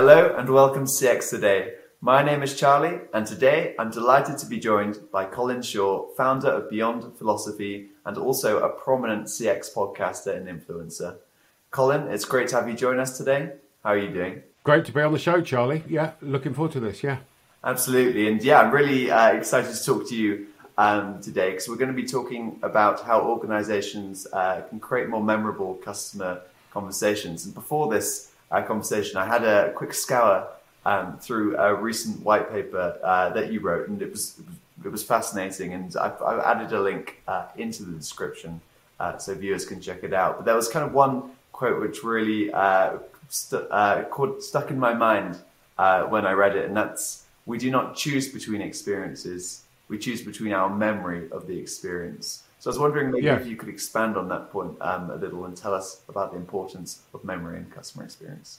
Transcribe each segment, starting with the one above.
Hello and welcome to CX Today. My name is Charlie, and today I'm delighted to be joined by Colin Shaw, founder of Beyond Philosophy and also a prominent CX podcaster and influencer. Colin, it's great to have you join us today. How are you doing? Great to be on the show, Charlie. Yeah, looking forward to this. Yeah. Absolutely. And yeah, I'm really uh, excited to talk to you um, today because we're going to be talking about how organizations uh, can create more memorable customer conversations. And before this uh, conversation, I had a quick scour um, through a recent white paper uh, that you wrote, and it was it was fascinating. And I've, I've added a link uh, into the description uh, so viewers can check it out. But there was kind of one quote which really uh, st- uh, stuck in my mind when I read it, and that's we do not choose between experiences; we choose between our memory of the experience. So I was wondering maybe yeah. if you could expand on that point um, a little and tell us about the importance of memory and customer experience.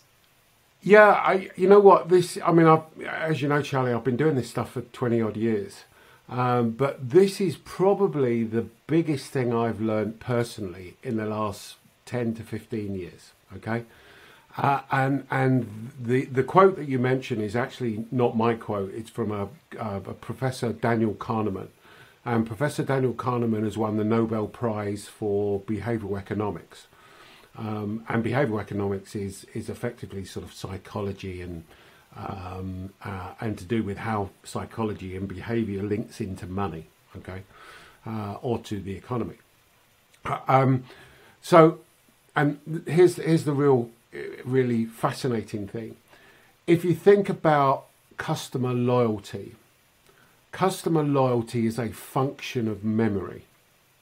Yeah, I you know what this I mean I as you know Charlie I've been doing this stuff for 20 odd years. Um, but this is probably the biggest thing I've learned personally in the last 10 to 15 years, okay? Uh, and and the, the quote that you mentioned is actually not my quote. It's from a, uh, a Professor Daniel Kahneman. And Professor Daniel Kahneman has won the Nobel Prize for behavioral economics. Um, and behavioral economics is is effectively sort of psychology and um, uh, and to do with how psychology and behavior links into money, okay, uh, or to the economy. Uh, um, so, and here's here's the real really fascinating thing. If you think about customer loyalty, customer loyalty is a function of memory,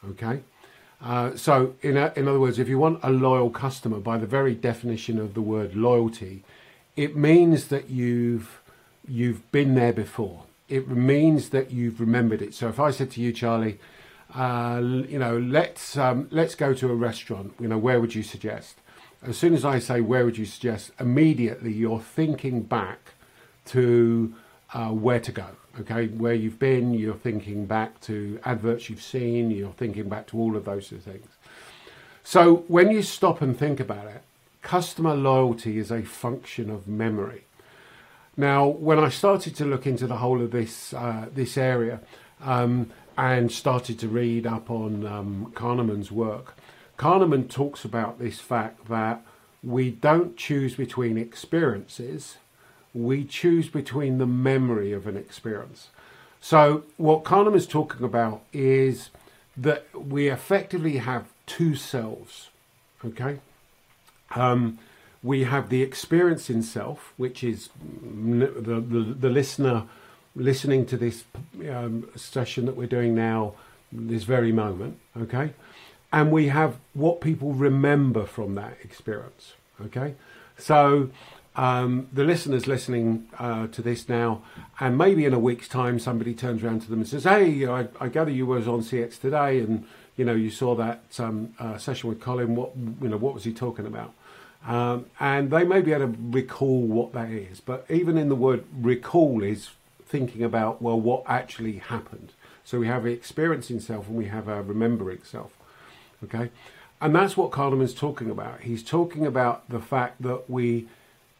okay. Uh, so, in, a, in other words, if you want a loyal customer, by the very definition of the word loyalty, it means that you've you've been there before. It means that you've remembered it. So, if I said to you, Charlie, uh, you know, let's um, let's go to a restaurant. You know, where would you suggest? As soon as I say where would you suggest, immediately you're thinking back to uh, where to go okay, where you've been, you're thinking back to adverts you've seen, you're thinking back to all of those things. So when you stop and think about it, customer loyalty is a function of memory. Now, when I started to look into the whole of this uh, this area um, and started to read up on um, Kahneman's work, Kahneman talks about this fact that we don't choose between experiences, we choose between the memory of an experience. So, what Kahneman is talking about is that we effectively have two selves. Okay? Um, we have the experience in self, which is the, the, the listener listening to this um, session that we're doing now, this very moment. Okay? And we have what people remember from that experience. Okay? So, um, the listeners listening uh, to this now, and maybe in a week's time, somebody turns around to them and says, "Hey, I, I gather you was on CX today, and you know you saw that um, uh, session with Colin. What you know, what was he talking about?" Um, and they may be able to recall what that is, but even in the word recall is thinking about well, what actually happened. So we have experiencing self and we have a remembering self. Okay, and that's what Kahneman's talking about. He's talking about the fact that we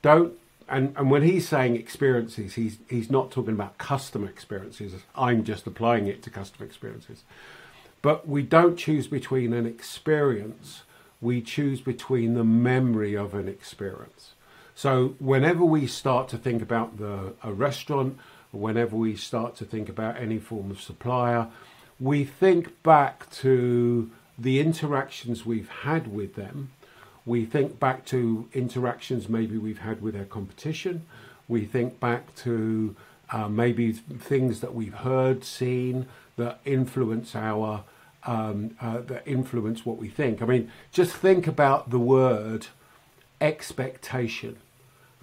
don't and, and when he's saying experiences, he's he's not talking about customer experiences. I'm just applying it to customer experiences. But we don't choose between an experience, we choose between the memory of an experience. So whenever we start to think about the a restaurant, whenever we start to think about any form of supplier, we think back to the interactions we've had with them we think back to interactions maybe we've had with our competition. We think back to uh, maybe things that we've heard, seen that influence our um, uh, that influence what we think. I mean, just think about the word expectation,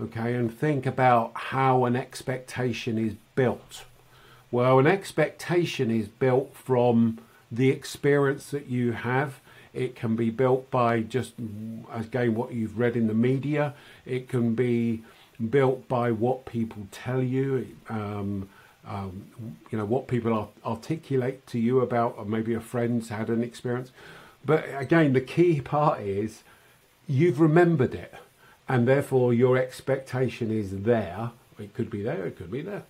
okay, and think about how an expectation is built. Well, an expectation is built from the experience that you have it can be built by just, again, what you've read in the media. It can be built by what people tell you, um, um, you know, what people articulate to you about, or maybe a friend's had an experience. But again, the key part is you've remembered it. and therefore your expectation is there. It could be there, it could be there,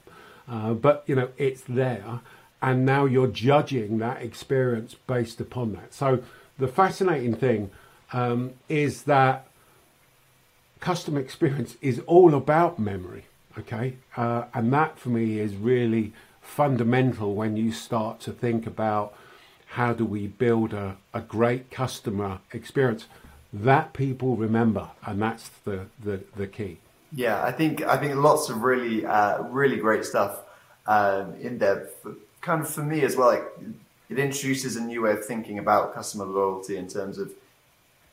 uh, but you know it's there, and now you're judging that experience based upon that. So the fascinating thing um, is that customer experience is all about memory. Okay, uh, and that for me is really fundamental when you start to think about how do we build a, a great customer experience that people remember, and that's the, the, the key. Yeah, I think I think lots of really uh, really great stuff um, in there. For, kind of for me as well, like it introduces a new way of thinking about customer loyalty in terms of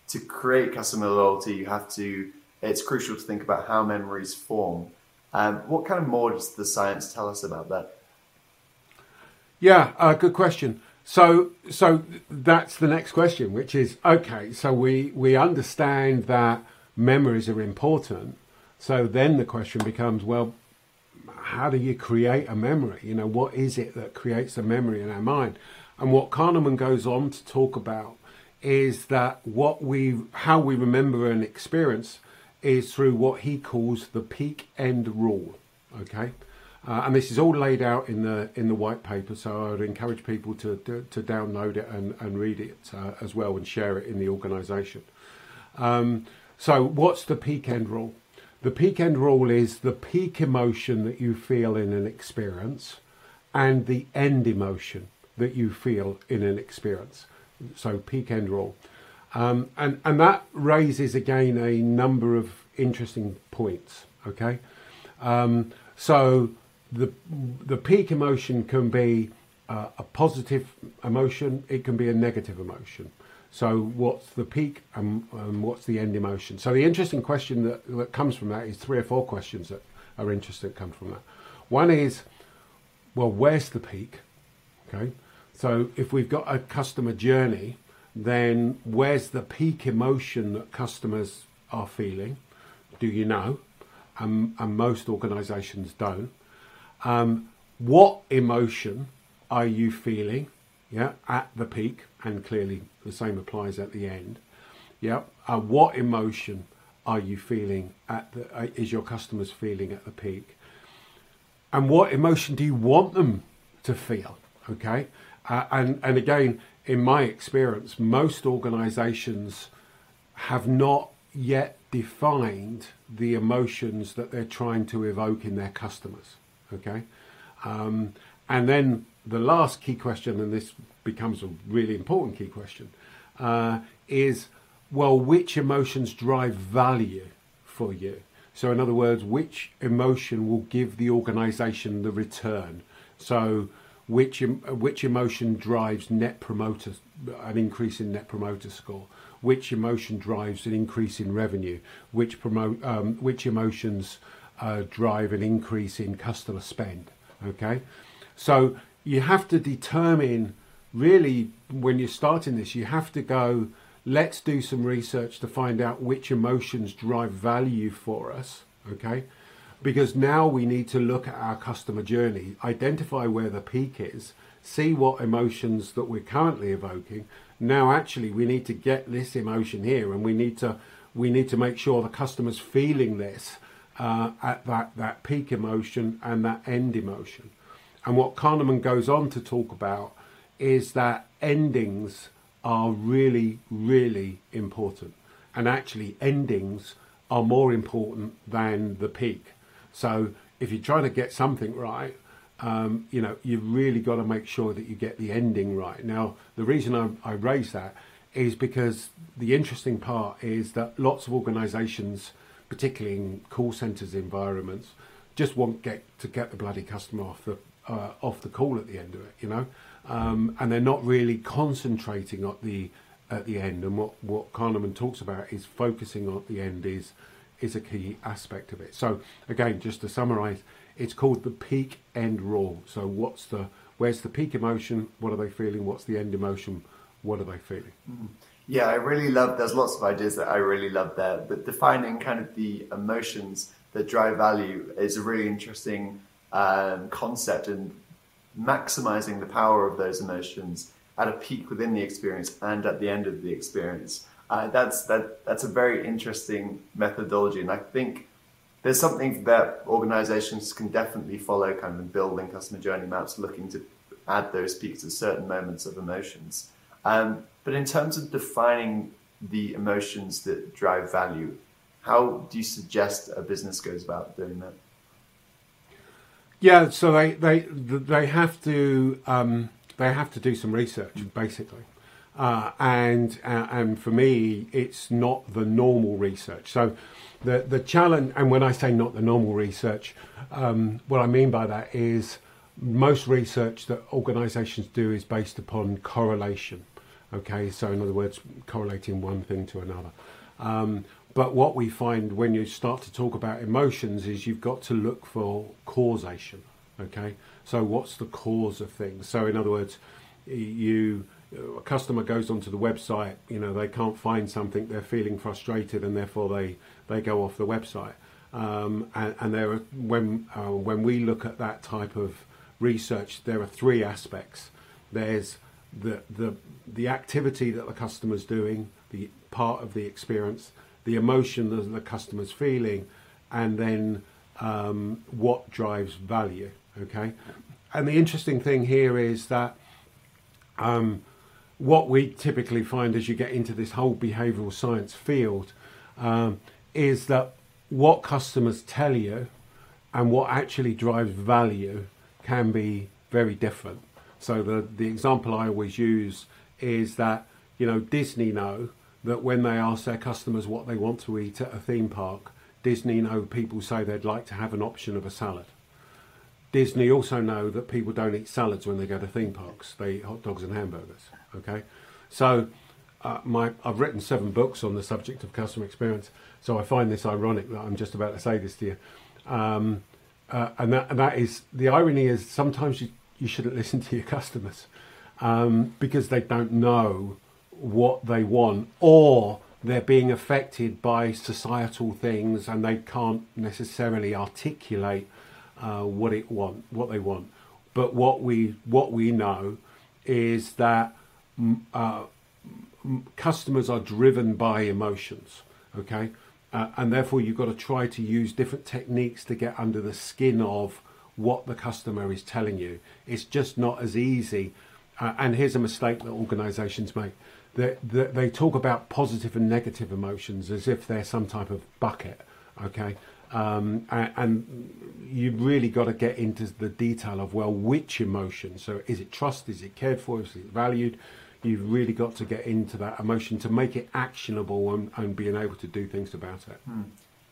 to create customer loyalty, you have to. It's crucial to think about how memories form. Um, what kind of more does the science tell us about that? Yeah, uh, good question. So, so that's the next question, which is okay. So we we understand that memories are important. So then the question becomes, well, how do you create a memory? You know, what is it that creates a memory in our mind? And what Kahneman goes on to talk about is that what we, how we remember an experience, is through what he calls the peak end rule. Okay. Uh, and this is all laid out in the in the white paper, so I would encourage people to to, to download it and, and read it uh, as well and share it in the organisation. Um, so, what's the peak end rule? The peak end rule is the peak emotion that you feel in an experience, and the end emotion that you feel in an experience. So, peak end rule, um, and and that raises again a number of interesting points. Okay, um, so the the peak emotion can be uh, a positive emotion. It can be a negative emotion. So what's the peak and, and, what's the end emotion? So the interesting question that, that comes from that is three or four questions that are interesting come from that. One is, well, where's the peak? Okay. So if we've got a customer journey, then where's the peak emotion that customers are feeling? Do you know? Um, and most organisations don't. Um, what emotion are you feeling? Yeah, at the peak, and clearly the same applies at the end. Yeah, uh, what emotion are you feeling at the? Uh, is your customers feeling at the peak? And what emotion do you want them to feel? Okay, uh, and and again, in my experience, most organisations have not yet defined the emotions that they're trying to evoke in their customers. Okay, um, and then the last key question, and this becomes a really important key question, uh, is well, which emotions drive value for you? So, in other words, which emotion will give the organisation the return? So, which which emotion drives net promoter an increase in net promoter score? Which emotion drives an increase in revenue? Which promote um, which emotions uh, drive an increase in customer spend. Okay, so you have to determine really when you're starting this, you have to go. Let's do some research to find out which emotions drive value for us. Okay, because now we need to look at our customer journey, identify where the peak is, see what emotions that we're currently evoking. Now, actually, we need to get this emotion here, and we need to we need to make sure the customer's feeling this uh, at that, that peak emotion and that end emotion. And what Kahneman goes on to talk about is that endings are really, really important. And actually, endings are more important than the peak. So if you're trying to get something right, um, you know, you've really got to make sure that you get the ending right. Now, the reason I, I raise that is because the interesting part is that lots of organisations particularly in call centres environments, just want get to get the bloody customer off the uh, off the call at the end of it, you know, um, and they're not really concentrating at the at the end. And what what Kahneman talks about is focusing on the end is is a key aspect of it. So again, just to summarise, it's called the peak end rule. So what's the where's the peak emotion? What are they feeling? What's the end emotion? What are they feeling? Mm-hmm. Yeah, I really love. There's lots of ideas that I really love there, but defining kind of the emotions that drive value is a really interesting um, concept, and maximizing the power of those emotions at a peak within the experience and at the end of the experience. Uh, that's that. That's a very interesting methodology, and I think there's something that organizations can definitely follow, kind of in building customer journey maps, looking to add those peaks at certain moments of emotions. Um, but in terms of defining the emotions that drive value, how do you suggest a business goes about doing that? Yeah, so they they they have to um, they have to do some research basically, uh, and uh, and for me it's not the normal research. So the the challenge, and when I say not the normal research, um, what I mean by that is most research that organisations do is based upon correlation. Okay, so in other words, correlating one thing to another. Um, but what we find when you start to talk about emotions is you've got to look for causation. Okay, so what's the cause of things? So in other words, you a customer goes onto the website, you know, they can't find something, they're feeling frustrated, and therefore they they go off the website. Um, and, and there are when uh, when we look at that type of research, there are three aspects. There's the the the activity that the customer's doing, the part of the experience the emotion that the customer's feeling, and then um, what drives value. Okay, and the interesting thing here is that um, what we typically find as you get into this whole behavioural science field um, is that what customers tell you and what actually drives value can be very different. So the the example I always use is that you know Disney know that when they ask their customers what they want to eat at a theme park, Disney know people say they'd like to have an option of a salad. Disney also know that people don't eat salads when they go to theme parks. They eat hot dogs and hamburgers. Okay, so uh, my I've written seven books on the subject of customer experience. So I find this ironic that I'm just about to say this to you, um, uh, and that and that is the irony is sometimes you you shouldn't listen to your customers um, because they don't know what they want, or they're being affected by societal things and they can't necessarily articulate uh, what it want, what they want. But what we what we know is that uh, customers are driven by emotions. Okay, uh, and therefore you've got to try to use different techniques to get under the skin of what the customer is telling you. It's just not as easy. Uh, and here's a mistake that organisations make they, they, they talk about positive and negative emotions as if they're some type of bucket, okay? Um, and, and you really got to get into the detail of well, which emotion? So, is it trust? Is it cared for? Is it valued? You've really got to get into that emotion to make it actionable and, and being able to do things about it. Hmm.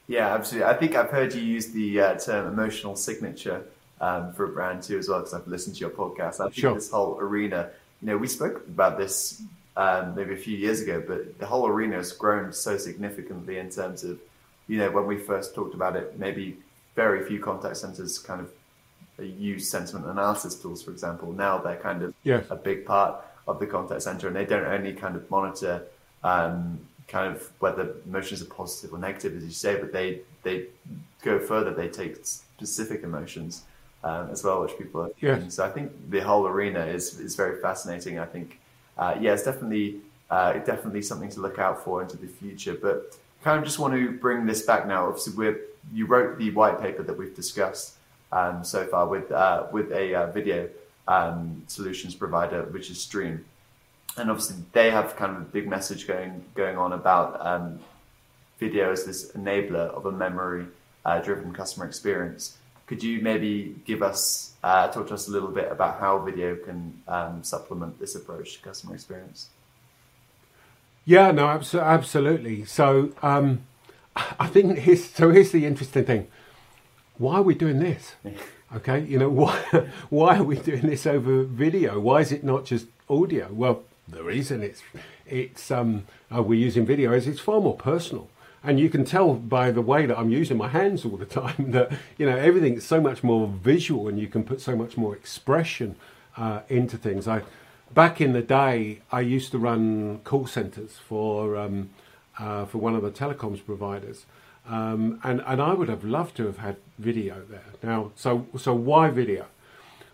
Yeah, absolutely. I think I've heard you use the uh, term emotional signature um, for a brand too, as well, because I've listened to your podcast. I think sure. this whole arena, you know, we spoke about this um, maybe a few years ago, but the whole arena has grown so significantly in terms of, you know, when we first talked about it, maybe very few contact centers kind of use sentiment analysis tools, for example. Now they're kind of yes. a big part of the contact center, and they don't only kind of monitor um, kind of whether emotions are positive or negative, as you say, but they they go further. They take specific emotions um, as well, which people are. Yes. So I think the whole arena is is very fascinating. I think uh, yeah, it's definitely uh, definitely something to look out for into the future. But kind of just want to bring this back now. Obviously, we you wrote the white paper that we've discussed um, so far with uh, with a uh, video um, solutions provider, which is Stream, and obviously they have kind of a big message going going on about um, video as this enabler of a memory uh, driven customer experience. Could you maybe give us, uh, talk to us a little bit about how video can um, supplement this approach to customer experience? Yeah, no, absolutely. So um, I think here's, so. Here's the interesting thing: why are we doing this? Okay, you know why? Why are we doing this over video? Why is it not just audio? Well, the reason it's it's um, uh, we're using video is it's far more personal. And you can tell by the way that I'm using my hands all the time that you know everything's so much more visual, and you can put so much more expression uh, into things. I back in the day, I used to run call centers for um, uh, for one of the telecoms providers, um, and and I would have loved to have had video there. Now, so so why video?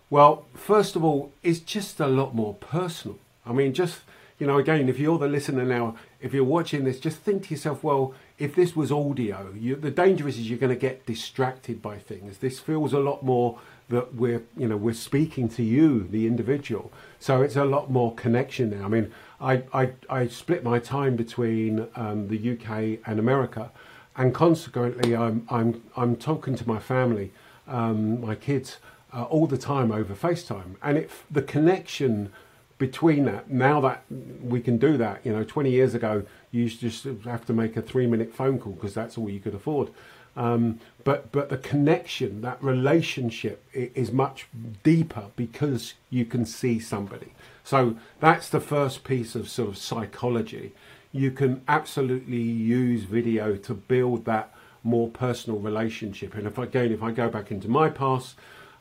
Well, first of all, it's just a lot more personal. I mean, just you know, again, if you're the listener now, if you're watching this, just think to yourself, well, if this was audio, you, the danger is, is you're going to get distracted by things. This feels a lot more that we're, you know, we're speaking to you, the individual. So it's a lot more connection now. I mean, I, I, I split my time between um, the UK and America, and consequently, I'm, I'm, I'm talking to my family, um, my kids, uh, all the time over FaceTime. And if the connection between that, now that we can do that, you know, 20 years ago, you just have to make a three minute phone call because that's all you could afford. Um, but but the connection, that relationship is much deeper because you can see somebody. So that's the first piece of sort of psychology. You can absolutely use video to build that more personal relationship. And if again, if I go back into my past,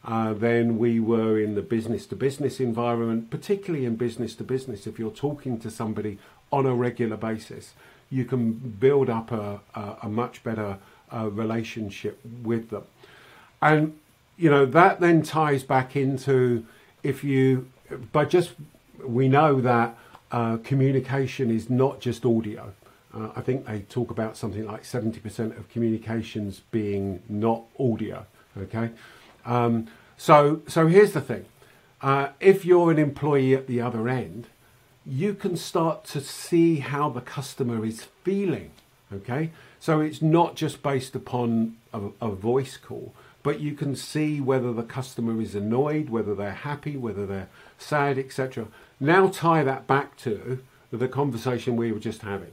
uh, then we were in the business to business environment, particularly in business to business. If you're talking to somebody on a regular basis, you can build up a, a, a much better uh, relationship with them. And, you know, that then ties back into if you, but just, we know that uh, communication is not just audio. Uh, I think they talk about something like 70% of communications being not audio. Okay. Um, so, so here's the thing. Uh, if you're an employee at the other end, you can start to see how the customer is feeling. Okay. So it's not just based upon a, a voice call, but you can see whether the customer is annoyed, whether they're happy, whether they're sad, etc. Now tie that back to the conversation we were just having.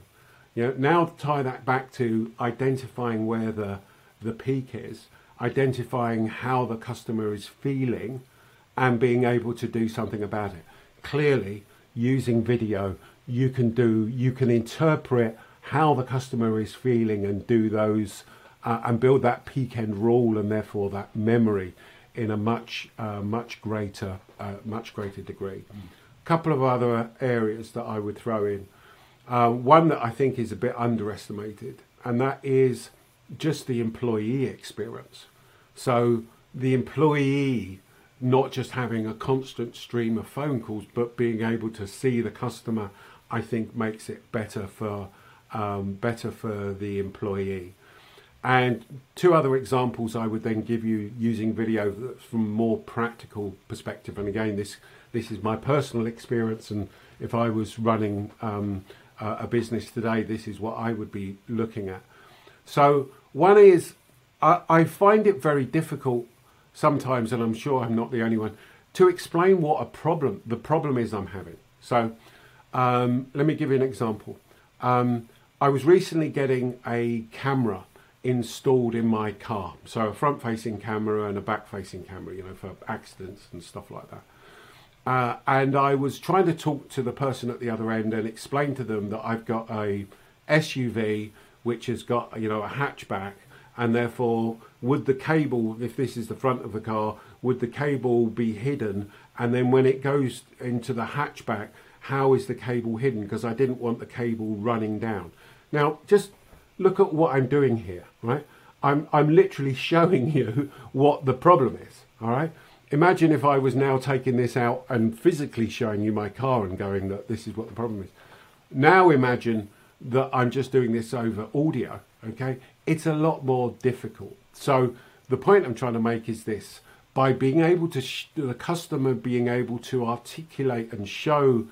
You know, now tie that back to identifying where the the peak is, identifying how the customer is feeling, and being able to do something about it. Clearly, using video, you can do you can interpret how the customer is feeling and do those uh, and build that peak end rule and therefore that memory in a much uh, much greater uh, much greater degree. A mm. couple of other areas that I would throw in. Uh, one that I think is a bit underestimated, and that is just the employee experience. So the employee not just having a constant stream of phone calls, but being able to see the customer, I think makes it better for um, better for the employee. And two other examples I would then give you using video from more practical perspective. And again, this this is my personal experience. And if I was running um, a business today, this is what I would be looking at. So one is I, I find it very difficult sometimes, and I'm sure I'm not the only one, to explain what a problem the problem is I'm having. So um, let me give you an example. Um, I was recently getting a camera installed in my car. So a front facing camera and a back facing camera, you know, for accidents and stuff like that. Uh, and I was trying to talk to the person at the other end and explain to them that I've got a SUV which has got, you know, a hatchback and therefore would the cable, if this is the front of the car, would the cable be hidden? And then when it goes into the hatchback, how is the cable hidden? Because I didn't want the cable running down. Now, just look at what I'm doing here, right? I'm, I'm literally showing you what the problem is, all right? Imagine if I was now taking this out and physically showing you my car and going that this is what the problem is. Now imagine that I'm just doing this over audio, okay? It's a lot more difficult. So the point I'm trying to make is this. By being able to, sh- the customer being able to articulate and show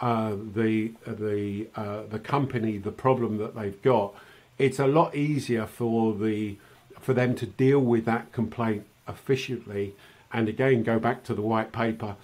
uh, the the uh, the company the problem that they've got, it's a lot easier for the for them to deal with that complaint efficiently. And again, go back to the white paper,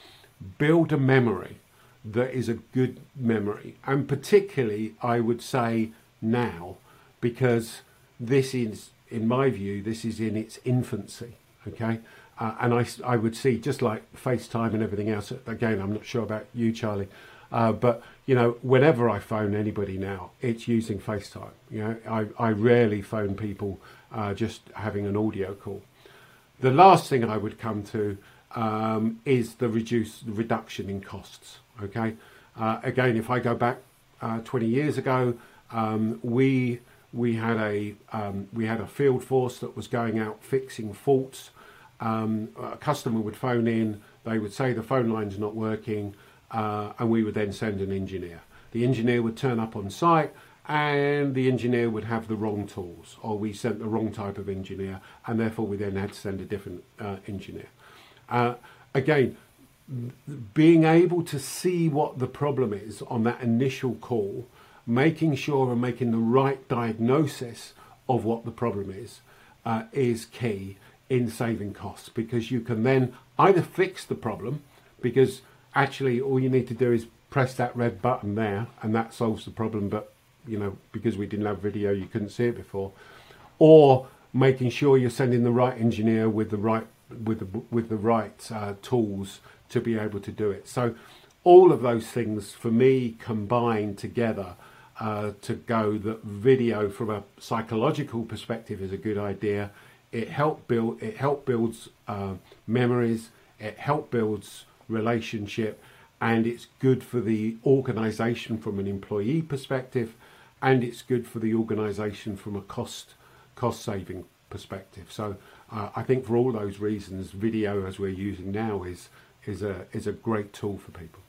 build a memory that is a good memory, and particularly I would say now, because this is, in my view, this is in its infancy. Okay. Uh, and I, I would see just like FaceTime and everything else. Again, I'm not sure about you, Charlie. Uh, but you know, whenever I phone anybody now, it's using FaceTime. You know, I, I rarely phone people uh, just having an audio call. The last thing I would come to um, is the reduce the reduction in costs. Okay, uh, again, if I go back uh, 20 years ago, um, we we had a um, we had a field force that was going out fixing faults. Um, a customer would phone in, they would say the phone line's not working uh, and we would then send an engineer. The engineer would turn up on site and the engineer would have the wrong tools, or we sent the wrong type of engineer, and therefore we then had to send a different uh, engineer. Uh, again, being able to see what the problem is on that initial call, making sure and making the right diagnosis of what the problem is, uh, is key in saving costs because you can then either fix the problem because actually all you need to do is press that red button there and that solves the problem but you know because we didn't have video you couldn't see it before. Or making sure you're sending the right engineer with the right with the with the right uh, tools to be able to do it. So all of those things for me combine together uh, to go that video from a psychological perspective is a good idea. It help build it help builds uh, memories it help builds relationship and it's good for the organization from an employee perspective and it's good for the organization from a cost cost saving perspective. So uh, i think for all those reasons video as we're using now is is a is a great tool for people.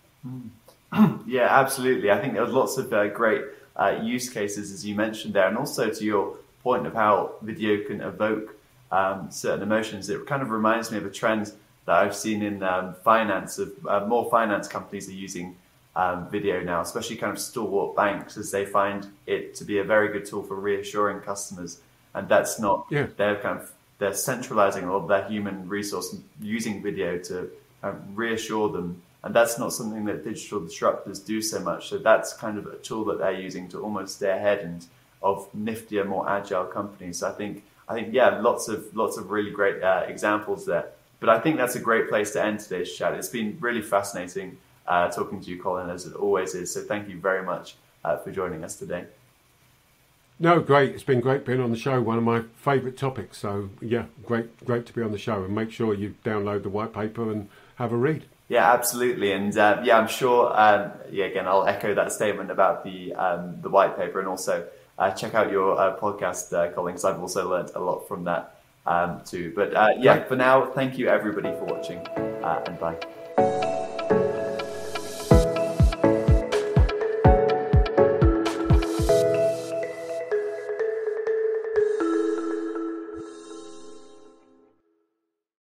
Yeah absolutely. I think there's lots of uh, great uh, use cases as you mentioned there and also to your point of how video can evoke um, certain emotions. It kind of reminds me of a trend that I've seen in um, finance. Of uh, more finance companies are using um, video now, especially kind of stalwart banks, as they find it to be a very good tool for reassuring customers. And that's not yeah. they're kind of they're centralizing a lot of their human resource using video to of reassure them. And that's not something that digital disruptors do so much. So that's kind of a tool that they're using to almost stay ahead and of niftier, more agile companies. So I think I think yeah, lots of lots of really great uh, examples there. But I think that's a great place to end today's chat. It's been really fascinating uh, talking to you, Colin, as it always is. So thank you very much uh, for joining us today. No, great. It's been great being on the show. One of my favourite topics. So yeah, great, great to be on the show. And make sure you download the white paper and have a read. Yeah, absolutely, and uh, yeah, I'm sure. Um, yeah, again, I'll echo that statement about the um, the white paper, and also uh, check out your uh, podcast, uh, Colin, because I've also learned a lot from that um, too. But uh, yeah, for now, thank you everybody for watching, uh, and bye.